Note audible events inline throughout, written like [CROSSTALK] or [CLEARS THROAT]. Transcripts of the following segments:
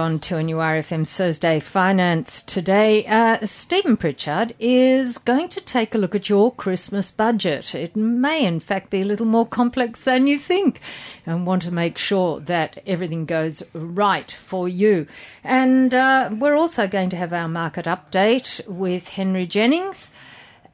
On 2NURFM Thursday Finance today. Uh, Stephen Pritchard is going to take a look at your Christmas budget. It may, in fact, be a little more complex than you think, and want to make sure that everything goes right for you. And uh, we're also going to have our market update with Henry Jennings.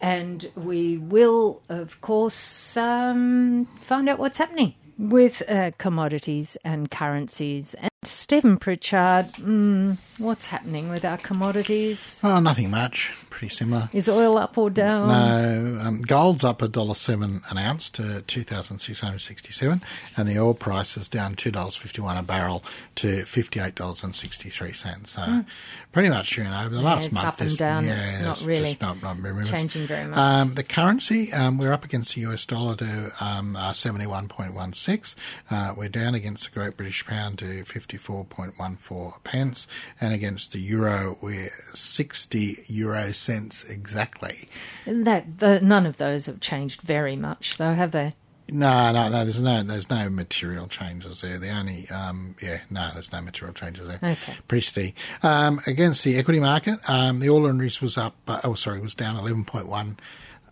And we will, of course, um, find out what's happening with uh, commodities and currencies. And Stephen Pritchard, mm, what's happening with our commodities? Oh, nothing much. Pretty similar. Is oil up or down? No, um, gold's up a dollar seven an ounce to two thousand six hundred sixty-seven, and the oil price is down two dollars fifty-one a barrel to fifty-eight dollars and sixty-three cents. So, mm. pretty much, you know, over the yeah, last month, up and down. Yeah, it's not really not, not very changing very much. Um, the currency, um, we're up against the US dollar to um, uh, seventy-one point one six. Uh, we're down against the Great British Pound to fifty-four point one four pence, and against the euro, we're sixty euro cents exactly. That the, none of those have changed very much, though, have they? No, no, no. There's no, there's no material changes there. The only, um, yeah, no, there's no material changes there. Okay. Pretty steady. Um, against the equity market, um, the All Ordinaries was up. Uh, oh, sorry, was down 11.1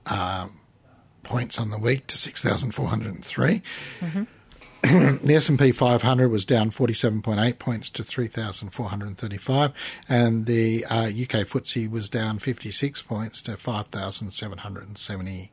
uh, points on the week to 6,403. Mm-hmm. [CLEARS THROAT] the S&P 500 was down 47.8 points to 3,435 and the uh, UK FTSE was down 56 points to 5,770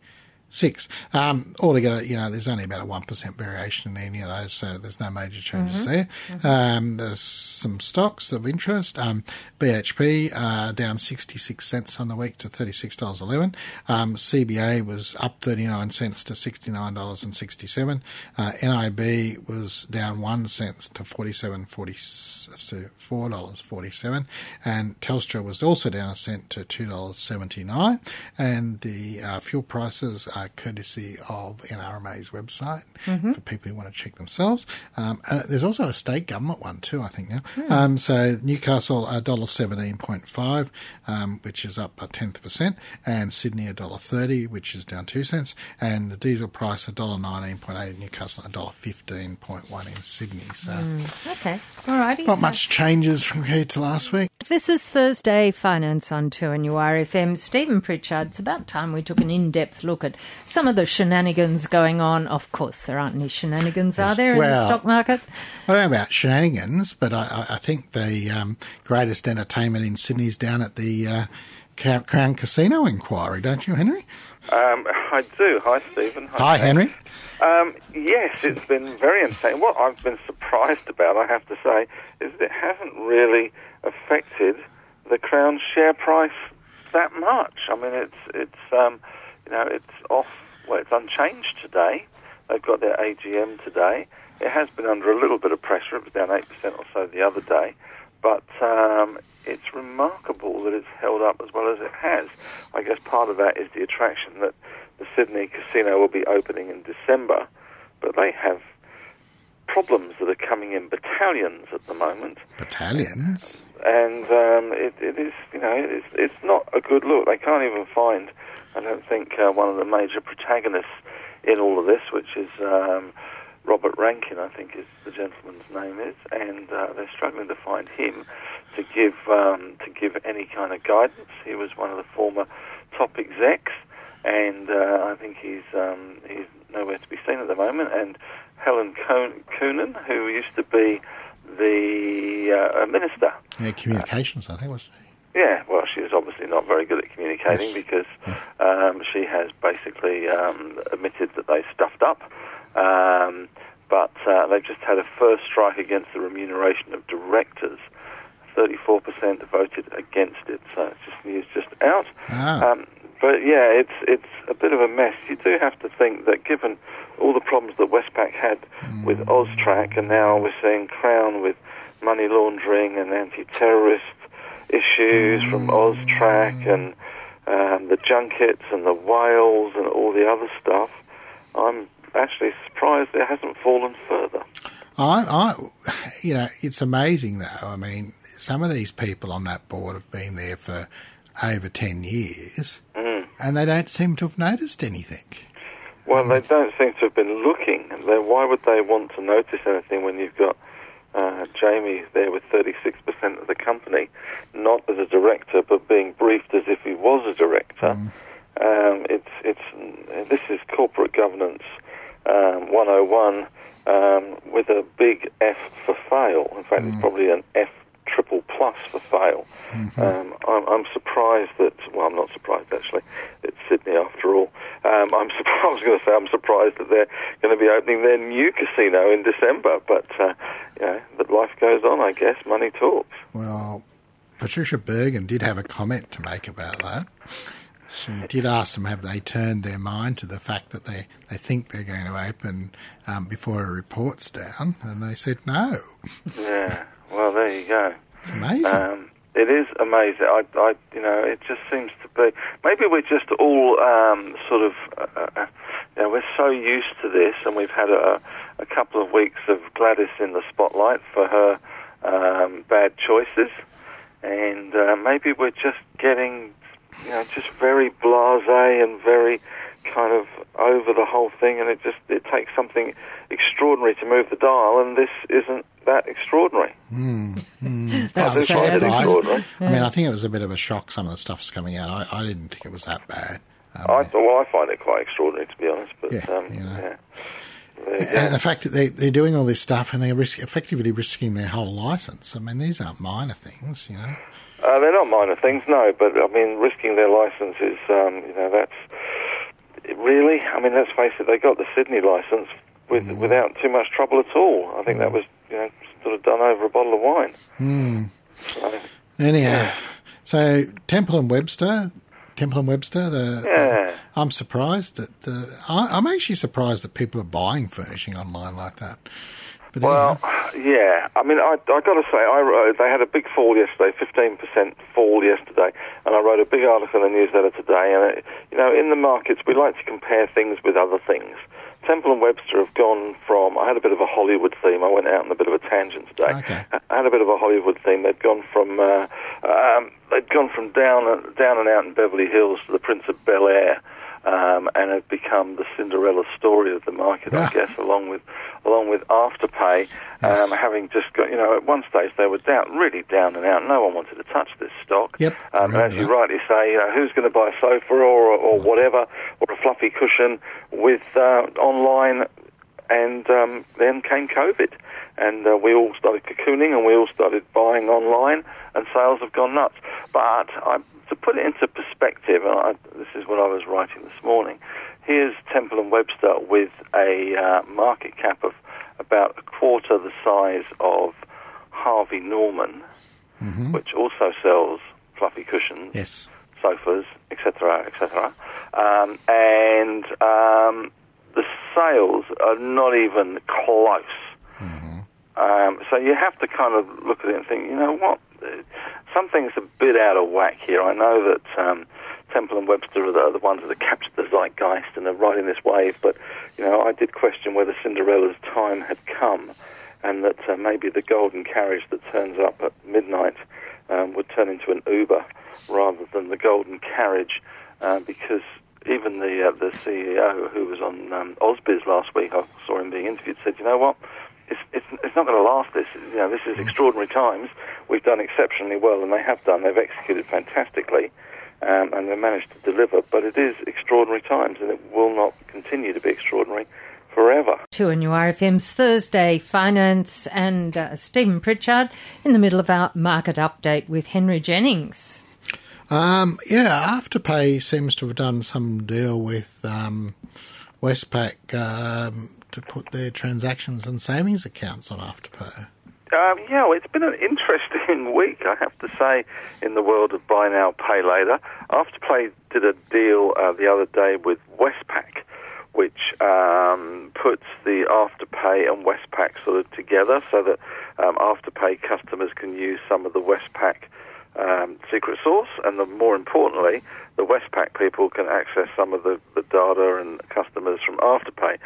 six. Um, altogether, you know, there's only about a 1% variation in any of those, so there's no major changes mm-hmm. there. Mm-hmm. Um, there's some stocks of interest. Um, BHP uh, down 66 cents on the week to $36.11. Um, CBA was up 39 cents to $69.67. Uh, NIB was down 1 cent to 47 40, $4.47. And Telstra was also down a cent to $2.79. And the uh, fuel prices uh, courtesy of NRMA's website mm-hmm. for people who want to check themselves. Um, there's also a state government one too, I think now. Mm. Um, so Newcastle a dollar seventeen point five, um, which is up a tenth of a cent, and Sydney a dollar thirty, which is down two cents, and the diesel price a dollar nineteen point eight in Newcastle, a dollar fifteen point one in Sydney. So mm. okay, all righty. Not so. much changes from here to last week. This is Thursday Finance on 2NURFM. Stephen Pritchard. It's about time we took an in-depth look at some of the shenanigans going on. Of course, there aren't any shenanigans, are there, well, in the stock market? I don't know about shenanigans, but I, I think the um, greatest entertainment in Sydney is down at the uh, Crown Casino inquiry, don't you, Henry? Um, I do. Hi, Stephen. Hi, Hi Henry. Um, yes, it's been very entertaining. What I've been surprised about, I have to say, is that it hasn't really affected the Crown share price that much. I mean, it's it's um, you know, it's off, well, it's unchanged today. They've got their AGM today. It has been under a little bit of pressure. It was down 8% or so the other day. But um, it's remarkable that it's held up as well as it has. I guess part of that is the attraction that the Sydney casino will be opening in December, but they have problems that are coming in battalions at the moment. Battalions? And um, it, it is, you know, it's, it's not a good look. They can't even find I don't think uh, one of the major protagonists in all of this, which is um, Robert Rankin, I think is the gentleman's name is, and uh, they're struggling to find him to give um, to give any kind of guidance. He was one of the former top execs, and uh, I think he's um, he's nowhere to be seen at the moment. And Helen Coonan, who used to be the uh, minister, yeah, communications, I think was. Yeah, well, she is obviously not very good at communicating yes. because um, she has basically um, admitted that they stuffed up. Um, but uh, they've just had a first strike against the remuneration of directors. 34% voted against it, so it's just news just out. Ah. Um, but yeah, it's it's a bit of a mess. You do have to think that given all the problems that Westpac had mm. with Austrac, and now we're seeing Crown with money laundering and anti-terrorist issues from Austrac and um, the junkets and the whales and all the other stuff, I'm actually surprised it hasn't fallen further. I, I, you know, it's amazing though. I mean, some of these people on that board have been there for over 10 years mm. and they don't seem to have noticed anything. Well, they don't seem to have been looking. Why would they want to notice anything when you've got uh, Jamie there with 36% of the company, not as a director, but being briefed as if he was a director. Um, it's it's this is corporate governance um, 101 um, with a big F for fail. In fact, it's probably an F triple plus for fail. Um, I'm, I'm surprised that, well, I'm not surprised actually. It's Sydney after all. Um, I'm [LAUGHS] surprised, I was going to say I'm surprised that they're going to be opening their new casino in December, but uh, you know, life goes on. I guess money talks. Well, Patricia Bergin did have a comment to make about that. She did ask them have they turned their mind to the fact that they, they think they're going to open um, before a report's down, and they said no. Yeah. There you go. It's amazing. Um, it is amazing. I, I, you know, it just seems to be. Maybe we're just all um, sort of, uh, uh, you know, we're so used to this, and we've had a, a couple of weeks of Gladys in the spotlight for her um, bad choices, and uh, maybe we're just getting, you know, just very blasé and very kind of over the whole thing, and it just it takes something extraordinary to move the dial, and this isn't that extraordinary. [LAUGHS] That's I do find sad. extraordinary. I mean, I think it was a bit of a shock. Some of the stuff's coming out. I, I didn't think it was that bad. Um, I, well, I find it quite extraordinary to be honest, but Yeah, um, you know. yeah. There and the fact that they, they're doing all this stuff and they're risk, effectively risking their whole license. I mean, these aren't minor things, you know. Uh, they're not minor things, no, but I mean, risking their license is, um, you know, that's really. I mean, let's face it, they got the Sydney license with, Mm-hmm. without too much trouble at all. I think that was, you know, sort of done over a bottle of wine. Hmm. So, Anyhow, so Temple and Webster, Temple and Webster. The, Yeah. I'm surprised that the. I, I'm actually surprised that people are buying furnishing online like that. But Well, yeah. I mean, I, I got to say, I wrote, they had a big fall yesterday, fifteen percent fall yesterday, and I wrote a big article in the newsletter today. And it, you know, in the markets, we like to compare things with other things. Temple and Webster have gone from. I had a bit of a Hollywood theme. I went out on a bit of a tangent today. Okay. I had a bit of a Hollywood theme. They'd gone from uh, um, they'd gone from down down and out in Beverly Hills to the Prince of Bel Air, um, and have become the Cinderella story of the market, I guess, along with along with Afterpay, Yes. um, having just got you know at one stage they were down really down and out. No one wanted to touch this stock. Yep, Um, and as you that. rightly say, uh, who's going to buy a sofa or or whatever or a fluffy cushion with uh, online and um, then came COVID, and uh, we all started cocooning, and we all started buying online, and sales have gone nuts. But I, to put it into perspective, and I, this is what I was writing this morning. Here's Temple and Webster with a uh, market cap of about a quarter the size of Harvey Norman, which also sells fluffy cushions yes. sofas, etc., etc. Um, and um, the sales are not even close. Um, so you have to kind of look at it and think, you know what, something's a bit out of whack here. I know that um, Temple and Webster are the, are the ones that captured the zeitgeist and are riding this wave, but you know, I did question whether Cinderella's time had come, and that uh, maybe the golden carriage that turns up at midnight um, would turn into an Uber rather than the golden carriage, uh, because even the uh, the CEO who was on um, Ausbiz last week, I saw him being interviewed, said, you know what, it's it's, it's not going to last. This you know this is extraordinary times. We've done exceptionally well, and they have done. They've executed fantastically. Um, and they've managed to deliver, but it is extraordinary times, and it will not continue to be extraordinary forever. 2NURFM's Thursday Finance and uh, Stephen Pritchard in the middle of our market update with Henry Jennings. Um, yeah, Afterpay seems to have done some deal with um, Westpac um, to put their transactions and savings accounts on Afterpay. Um, yeah, well, it's been an interesting [LAUGHS] week, I have to say, in the world of buy now, pay later. Afterpay did a deal uh, the other day with Westpac, which um, puts the Afterpay and Westpac sort of together so that um, Afterpay customers can use some of the Westpac um, secret sauce, and the, more importantly, the Westpac people can access some of the, the data and customers from Afterpay.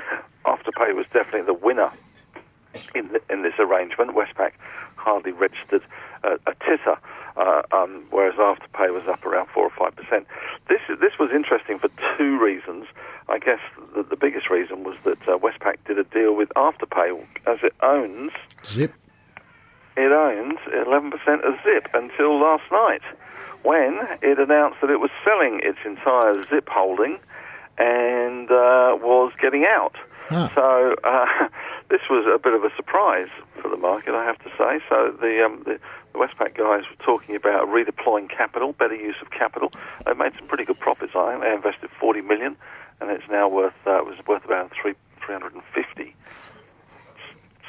Afterpay was definitely the winner in, the, in this arrangement. Westpac hardly registered a, a titter, uh, um, whereas Afterpay was up around four or five percent. This this was interesting for two reasons. I guess the, the biggest reason was that uh, Westpac did a deal with Afterpay as it owns Zip. 7% of Zip until last night when it announced that it was selling its entire Zip holding and uh, was getting out. Ah. So uh, [LAUGHS] this was a bit of a surprise for the market, I have to say. So the, um, the, the Westpac guys were talking about redeploying capital, better use of capital. They made some pretty good profits. I think they invested 40 million, and it's now worth uh, it was worth about three 350.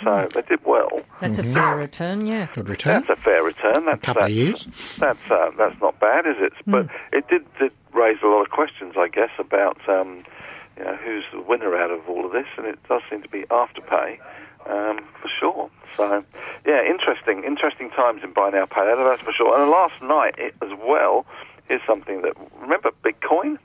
So they did well. That's a fair return, yeah. Good return. That's a fair return. That's, a couple of years. That's uh, that's not bad, is it? But it did, did raise a lot of questions, I guess, about um, you know who's the winner out of all of this, and it does seem to be Afterpay um, for sure. So yeah, interesting, interesting times in buy now pay later. That's for sure. And last night it, as well. is something that remember Bitcoin.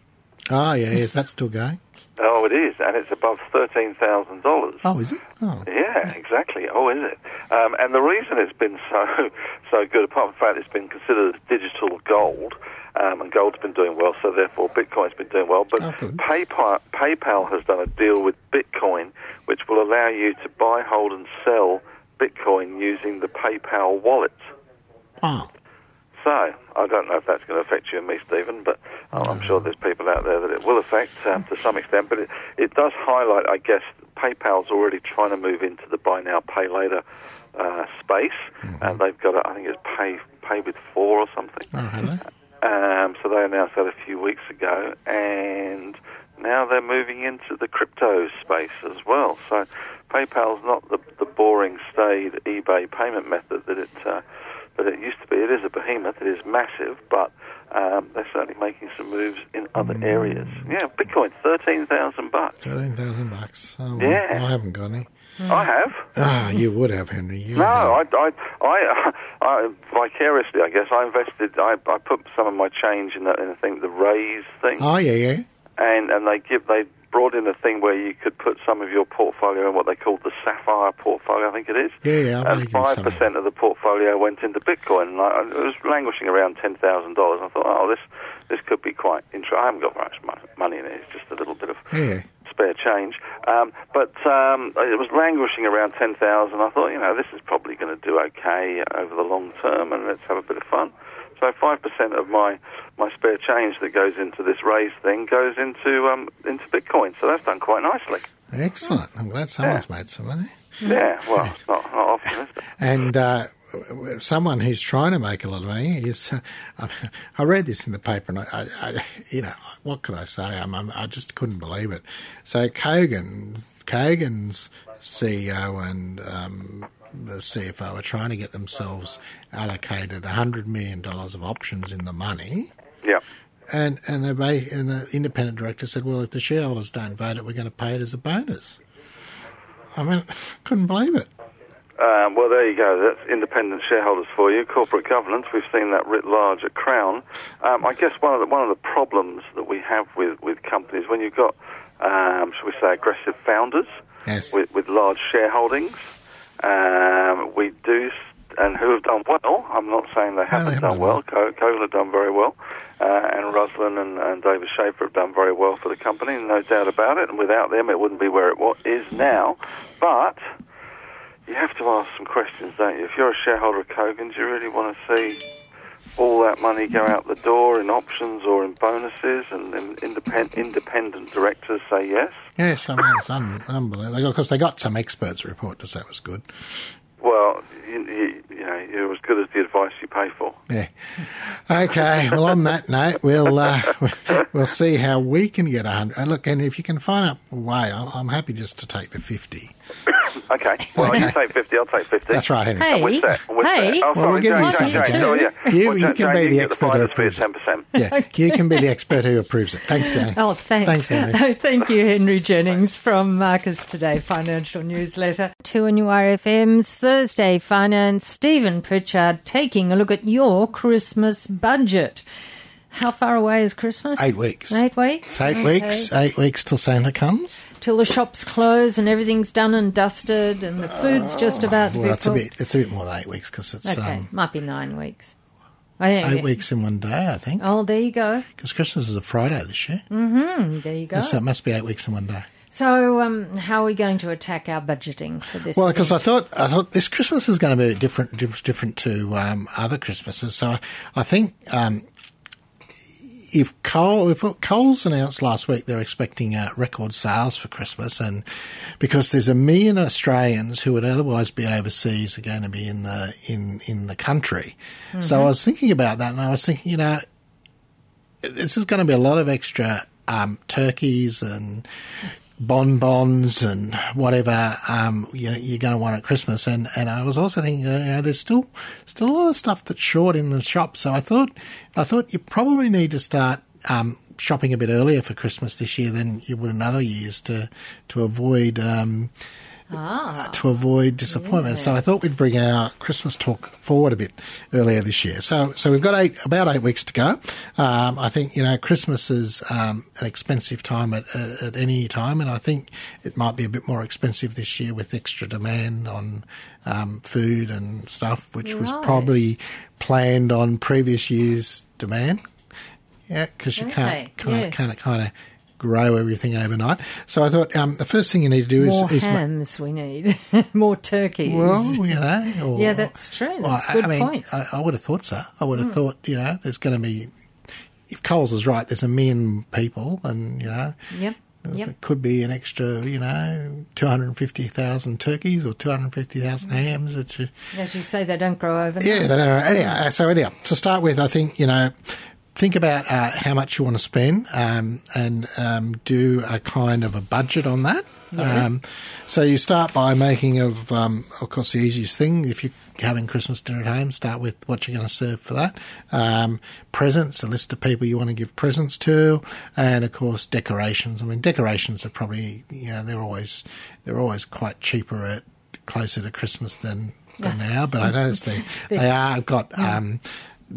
Oh, yeah, is that still going? Oh, it is, and it's above thirteen thousand dollars. Oh, is it? Oh, Yeah, exactly. Oh, is it? Um, and the reason it's been so [LAUGHS] so good, apart from the fact it's been considered digital gold, um, and gold's been doing well, so therefore Bitcoin's been doing well. But Oh. PayPal, PayPal has done a deal with Bitcoin, which will allow you to buy, hold, and sell Bitcoin using the PayPal wallet. oh. So, I don't know if that's going to affect you and me, Stephen, but uh, I'm sure there's people out there that it will affect um, to some extent. But it, it does highlight, I guess, PayPal's already trying to move into the buy now, pay later uh, space, and they've got, a, I think it's pay pay with four or something. Oh. Um, so they announced that a few weeks ago, and now they're moving into the crypto space as well. So PayPal's not the, the boring, staid eBay payment method that it uh, that it used to be. It is a behemoth. It is massive, but um, they're certainly making some moves in other areas. Yeah, Bitcoin, thirteen thousand bucks. 13,000 bucks. Oh, Yeah. I haven't got any. I have. Ah, you would have, Henry. You No, would I, have. I, I, [LAUGHS] I, vicariously, I guess, I invested. I, I put some of my change in the, in the thing, the Raiz thing. Oh, yeah, yeah. and and they give they brought in a thing where you could put some of your portfolio in what they called the sapphire portfolio, I think it is. Yeah, yeah, And five percent of the portfolio went into Bitcoin. And I, it was languishing around ten thousand dollars. I thought, oh, this this could be quite interesting. I haven't got much mo- money in it. It's just a little bit of Yeah. Spare change. Um, but um, it was languishing around 10,000. I thought, you know, this is probably going to do okay over the long term and let's have a bit of fun. So 5% of my, my spare change that goes into this Raiz thing goes into um, into Bitcoin. So that's done quite nicely. Excellent. I'm glad someone's made some money. Yeah, well, not, not often? And uh, someone who's trying to make a lot of money is. Uh, [LAUGHS] I- I read this in the paper, and I, I, I you know, what could I say? I'm, I'm, I just couldn't believe it. So Kogan, Kogan's CEO and um, the CFO are trying to get themselves allocated $100 million of options in the money. Yeah. And and the and the independent director said, "Well, if the shareholders don't vote it, we're going to pay it as a bonus." I mean, [LAUGHS] couldn't believe it. Um, well, there you go. That's independent shareholders for you. Corporate governance. We've seen that writ large at Crown. Um, I guess one of the one of the problems that we have with, with companies when you've got, um, shall we say, aggressive founders Yes. with, with large shareholdings, um, we do, and who have done well. I'm not saying they haven't, haven't done well. Co- Kogan have done very well, uh, and Ruslan and, and David Shafer have done very well for the company, no doubt about it. And without them, it wouldn't be where it is now. But you have to ask some questions, don't you? If you're a shareholder of Kogan, do you really want to see all that money go out the door in options or in bonuses, and, then independent independent directors say yes? Yes, I mean, it's un- unbelievable. Of course, they got some experts' report to say it was good. Well, you, you, you know, you're as good as the advice you pay for. Yeah. Okay. Well, on that note, we'll uh, [LAUGHS] we'll see how we can get a hundred. Look, and if you can find out a way, I'm, I'm happy just to take the fifty. [COUGHS] Okay. Well, you take 50, I'll take 50. That's right, Henry. Hey, What's that? What's hey. that? Oh, Well, we'll sorry, give you Jane, something, Jane, Jane. oh, yeah. You- Well, you Jane, can be the you get expert who finder's fee approves it. 10%. Yeah, you can be the expert who approves it. Thanks, Jane. Oh, thanks. Thanks, Henry. Oh, [LAUGHS] thank you, Henry Jennings from Marcus Today Financial Newsletter. 2NURFM's Thursday Finance, Stephen Pritchard taking a look at your Christmas budget. How far away is Christmas? Eight weeks. Eight weeks? Eight Okay. weeks. Eight weeks till Santa comes. Till the shops close and everything's done and dusted and the food's just about to Well, it's a bit. It's a bit more than eight weeks because it's Okay, um, might be nine weeks. Eight weeks in one day. I think Oh, there you go. because Christmas is a Friday this year, Mm, hmm. there you go. so it must be eight weeks in one day. So, um, how are we going to attack our budgeting for this? Well, because I thought I thought this Christmas is going to be different, different to um, other Christmases. So I, I think um, if Cole, if Coles announced last week they're expecting uh, record sales for Christmas, and because there's a million Australians who would otherwise be overseas are going to be in the in in the country. So I was thinking about that, and I was thinking, you know, this is going to be a lot of extra um, turkeys and bonbons and whatever um, you you're going to want at Christmas. And, and I was also thinking, you know, there's still still a lot of stuff that's short in the shop. So I thought I thought you probably need to start um, shopping a bit earlier for Christmas this year than you would in other years to to avoid. Um, to avoid disappointment. So I thought we'd bring our Christmas talk forward a bit earlier this year. So so we've got eight about eight weeks to go. Um, I think you know Christmas is um, an expensive time at uh, at any time, and I think it might be a bit more expensive this year with extra demand on um, food and stuff, which was probably planned on previous years' demand. Yeah, because you Okay, can't kind of kind of kind of grow everything overnight. So I thought um, the first thing you need to do is, more is ma- hams we need, [LAUGHS] more turkeys. well, you know, or, Yeah, that's true. Well, That's a I- good I mean, point. I, I would have thought so. I would have thought, you know, there's going to be. If Coles is right, there's a million people, and you know, Yep. Yep. could be an extra, you know, two hundred fifty thousand turkeys or two hundred fifty thousand hams. That you, As you say, they don't grow overnight. yeah, they don't. Anyhow, so anyhow, to start with, I think you know, think about uh, how much you want to spend, um, and um, do a kind of a budget on that. Yes. Um, so you start by making of, um, of course, the easiest thing if you're having Christmas dinner at home. Start with what you're going to serve for that. Um, presents, a list of people you want to give presents to, and of course decorations. I mean, decorations are probably you know they're always they're always quite cheaper at closer to Christmas than than now. But I noticed they [LAUGHS] they are I've got. Um,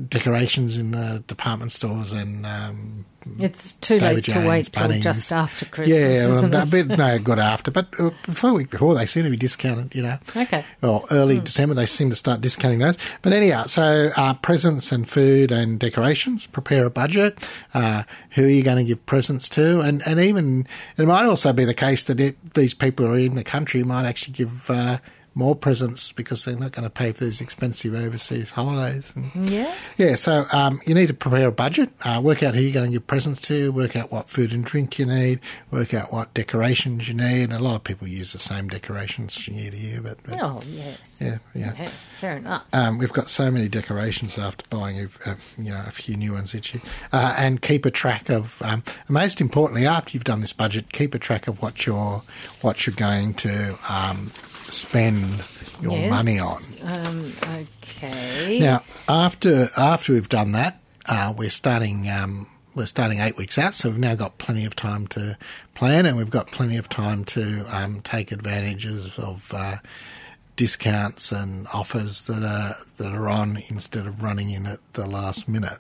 Decorations in the department stores and um, It's too David late Jones, to wait till just after Christmas, yeah, well, a bit no good after, but uh, a week before they seem to be discounted. You know, Okay. Or early December they seem to start discounting those. But anyhow, so uh, presents and food and decorations. Prepare a budget. Uh, who are you going to give presents to? And and even it might also be the case that it, these people who are in the country might actually give. Uh, more presents because they're not going to pay for these expensive overseas holidays. And, Yeah. yeah, so um, you need to prepare a budget, uh, work out who you're going to give presents to, work out what food and drink you need, work out what decorations you need. And a lot of people use the same decorations from year to year, but, but Oh, yes. yeah, yeah. Yeah, fair enough. Um, we've got so many decorations after buying a, a, you know a few new ones each year, uh, and keep a track of. Um, most importantly, after you've done this budget, keep a track of what you're what you're going to um, spend your Yes. money on. Um, okay. Now, after after we've done that, uh, we're starting um, we're starting eight weeks out, so we've now got plenty of time to plan, and we've got plenty of time to um, take advantages of uh, discounts and offers that are that are on instead of running in at the last minute.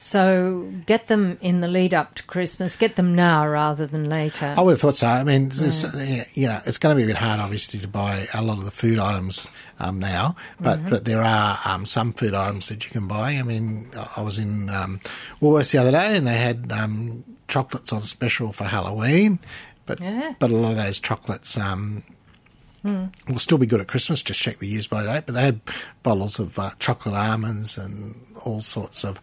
So get them in the lead up to Christmas. Get them now rather than later. I would have thought so. I mean, this, you know, it's going to be a bit hard, obviously, to buy a lot of the food items um, now, but, but there are um, some food items that you can buy. I mean, I- was in um, Woolworths the other day and they had um, chocolates on special for Halloween, but Yeah. but a lot of those chocolates. Um, Will still be good at Christmas. Just check the use by date. But they had bottles of uh, chocolate almonds and all sorts of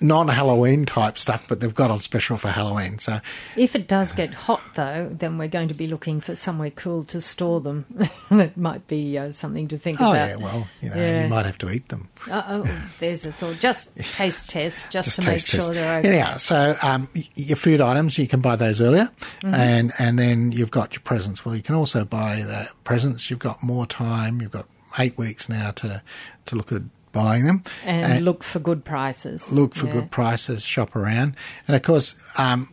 non-Halloween type stuff. But they've got on special for Halloween. So If it does get hot, though, then we're going to be looking for somewhere cool to store them. [LAUGHS] that might be uh, something to think about. Oh about. yeah, well, you know, Yeah. you might have to eat them. Uh, oh, there's a thought. Just [LAUGHS] taste test, just, Just to make sure test. they're okay. Anyhow, so um, your food items you can buy those earlier, Mm-hmm. and and then you've got your presents. Well, you can also buy the presents. You've got more time. You've got eight weeks now to to look at buying them And look for good prices. look for Yeah. good prices, shop around, and of course, um,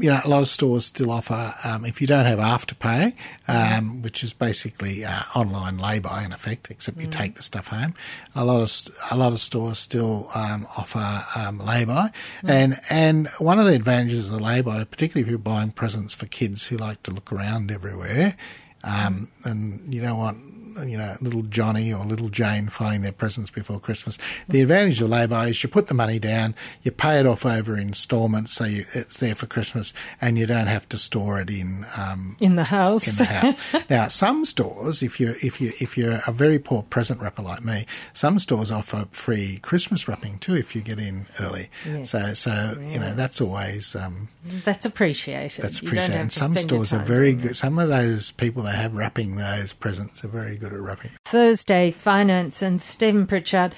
you know, a lot of stores still offer um, if you don't have afterpay, um, which is basically uh, online lay-by in effect, except you take the stuff home. A lot of st- a lot of stores still um, offer um, lay-by, and and one of the advantages of lay-by, particularly if you're buying presents for kids who like to look around everywhere, um, and you don't want you know, little Johnny or little Jane finding their presents before Christmas. The advantage of lay-by is you put the money down, you pay it off over instalments, so you, it's there for Christmas, and you don't have to store it in um, in the house. in the house. [LAUGHS] now, some stores, if you if you if you're a very poor present wrapper like me, some stores offer free Christmas wrapping too if you get in early. Yes. So so you know that's always um, That's appreciated. that's You don't appreciated. have And to some stores are very good. Some of those people that have wrapping those presents are very good at wrapping. Thursday Finance and Stephen Pritchard.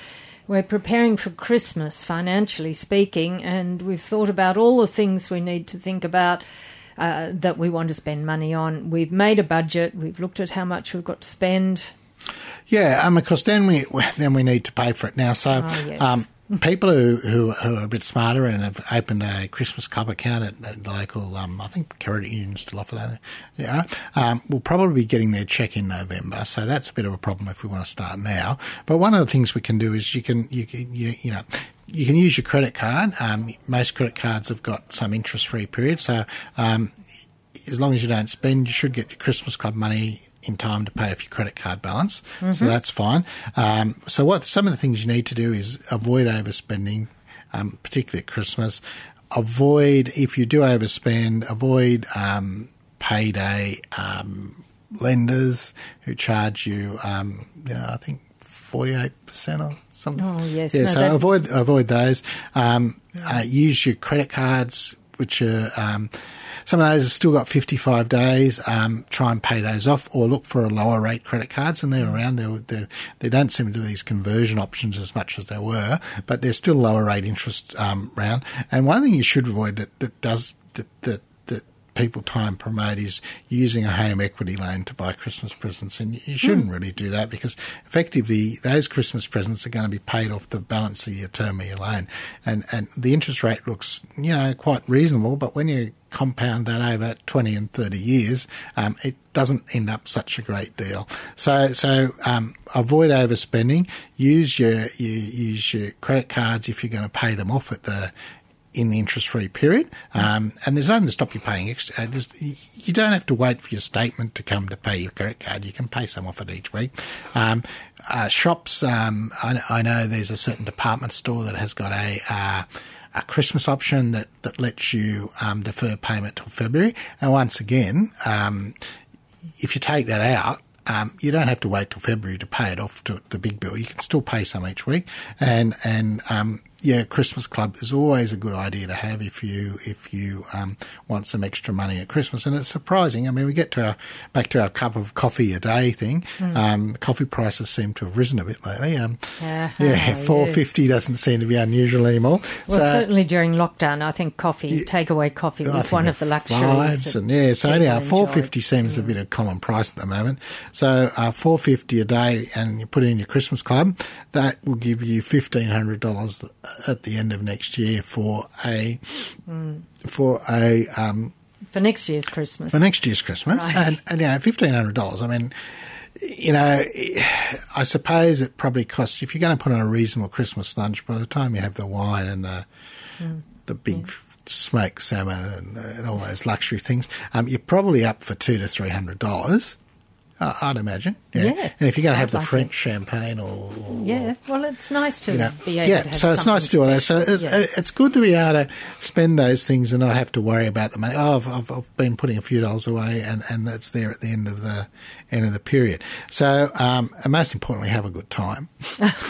We're preparing for Christmas, financially speaking, and we've thought about all the things we need to think about uh, that we want to spend money on. We've made a budget. We've looked at how much we've got to spend. Yeah, um, of course. Then we [LAUGHS] then we need to pay for it now. So, Oh, yes. um, people who, who who are a bit smarter and have opened a Christmas club account at, at the local, um, I think credit union still offer that. Yeah, um, will probably be getting their check in November. So that's a bit of a problem if we want to start now. But one of the things we can do is you can you can you, you know. You can use your credit card. Um, most credit cards have got some interest-free period, so um, as long as you don't spend, you should get your Christmas club money in time to pay off your credit card balance. So that's fine. Um, so what some of the things you need to do is avoid overspending, um, particularly at Christmas. Avoid if you do overspend, avoid um, payday um, lenders who charge you, um, you know, I think forty eight percent or something. Oh, yes. Yeah, No, so that- avoid avoid those. Um, uh, use your credit cards, which are um, some of those have still got 55 days. Um, try and pay those off, or look for a lower rate credit cards, and they're around. They're, they're, they don't seem to do these conversion options as much as they were, but they're still lower rate interest um, round. And one thing you should avoid that that does that that people try and promote is using a home equity loan to buy Christmas presents, and you shouldn't really do that because effectively those Christmas presents are going to be paid off the balance of your term of your loan, and and the interest rate looks you know quite reasonable, but when you compound that over 20 and 30 years, um, it doesn't end up such a great deal. So, so um, avoid overspending. Use your you, use your credit cards if you're going to pay them off at the in the interest-free period, um, and there's nothing to stop you paying extra. Uh, you don't have to wait for your statement to come to pay your credit card. You can pay some off it each week. Um, uh, shops, um, I, I know there's a certain department store that has got a uh, a Christmas option that, that lets you um, defer payment till February. And once again, um, if you take that out, um, you don't have to wait till February to pay it off to the big bill. You can still pay some each week, and and um, yeah, Christmas club is always a good idea to have if you if you um, want some extra money at Christmas. And it's surprising. I mean, we get to our back to our cup of coffee a day thing. Um, coffee prices seem to have risen a bit lately. Um, Ah, yeah, [LAUGHS] yes. four fifty doesn't seem to be unusual anymore. Well, So- certainly during lockdown, I think coffee, takeaway coffee, was one of the luxuries. and yeah, so anyhow, four fifty seems a bit of common price at the moment. So uh, four fifty a day, and you put it in your Christmas club, that will give you fifteen hundred dollars at the end of next year for a for a um, for next year's Christmas. for next year's Christmas, Right. and, and you know, fifteen hundred dollars. I mean, you know, I suppose it probably costs if you're going to put on a reasonable Christmas lunch. By the time you have the wine and the the big smoked salmon and, and all those luxury things, um, you're probably up for two to three hundred dollars. Uh, I'd imagine. Yeah. Yeah, And if you're going to have I'd the like French champagne or, or yeah, well, it's nice to you know, be able yeah, to have so it's nice to do all that. So it's. Yeah. it's good to be able to spend those things and not have to worry about the money. Oh, I've, I've, I've been putting a few dollars away, and, and that's there at the end of the end of the period. So, um, and most importantly, have a good time. [LAUGHS]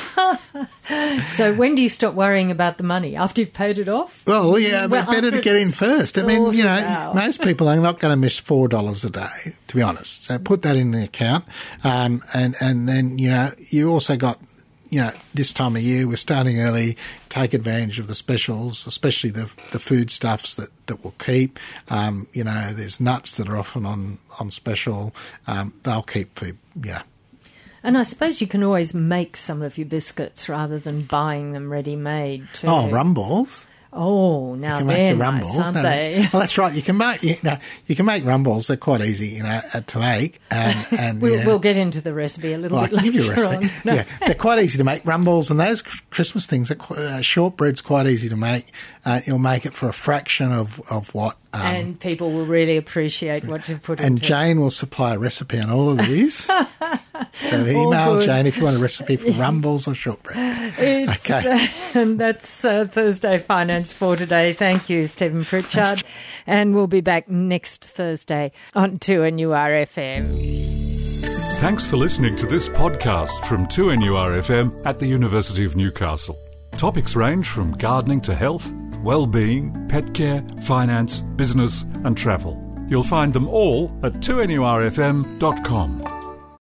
So when do you stop worrying about the money? After you've paid it off? Well, yeah, Well, better to get in first. I mean, you know, out. most people are not going to miss four dollars a day, to be honest. So put that in account, um, and and then you know you also got. You know, this time of year we're starting early. Take advantage of the specials, especially the the food stuffs that, that will keep. Um, you know, there's nuts that are often on on special. Um, they'll keep for know And I suppose you can always make some of your biscuits rather than buying them ready made. Too. Oh, rum balls. Oh, now You can make they're nice, aren't they? Well, that's right. You can make you know you can make rum balls. They're quite easy, you know, uh, to make. And, [LAUGHS] and We'll, yeah. we'll get into the recipe a little Well, bit can give you a later recipe. on. [LAUGHS] No. Yeah, they're quite easy to make. Rum balls and those Christmas things. Are qu- uh, shortbread's quite easy to make. Uh, you'll make it for a fraction of of what. Um, and, and people will really appreciate what you've put it. Jane will supply a recipe on all of these. [LAUGHS] So [LAUGHS] email Jane if you want a recipe for [LAUGHS] rum balls or shortbread. It's, Okay. and [LAUGHS] that's uh, Thursday Finance for today. Thank you, Stephen Pritchard. And we'll be back next Thursday on 2NURFM. Thanks for listening to this podcast from 2NURFM at the University of Newcastle. Topics range from gardening to health, well-being, pet care, finance, business and travel. You'll find them all at 2NURFM.com.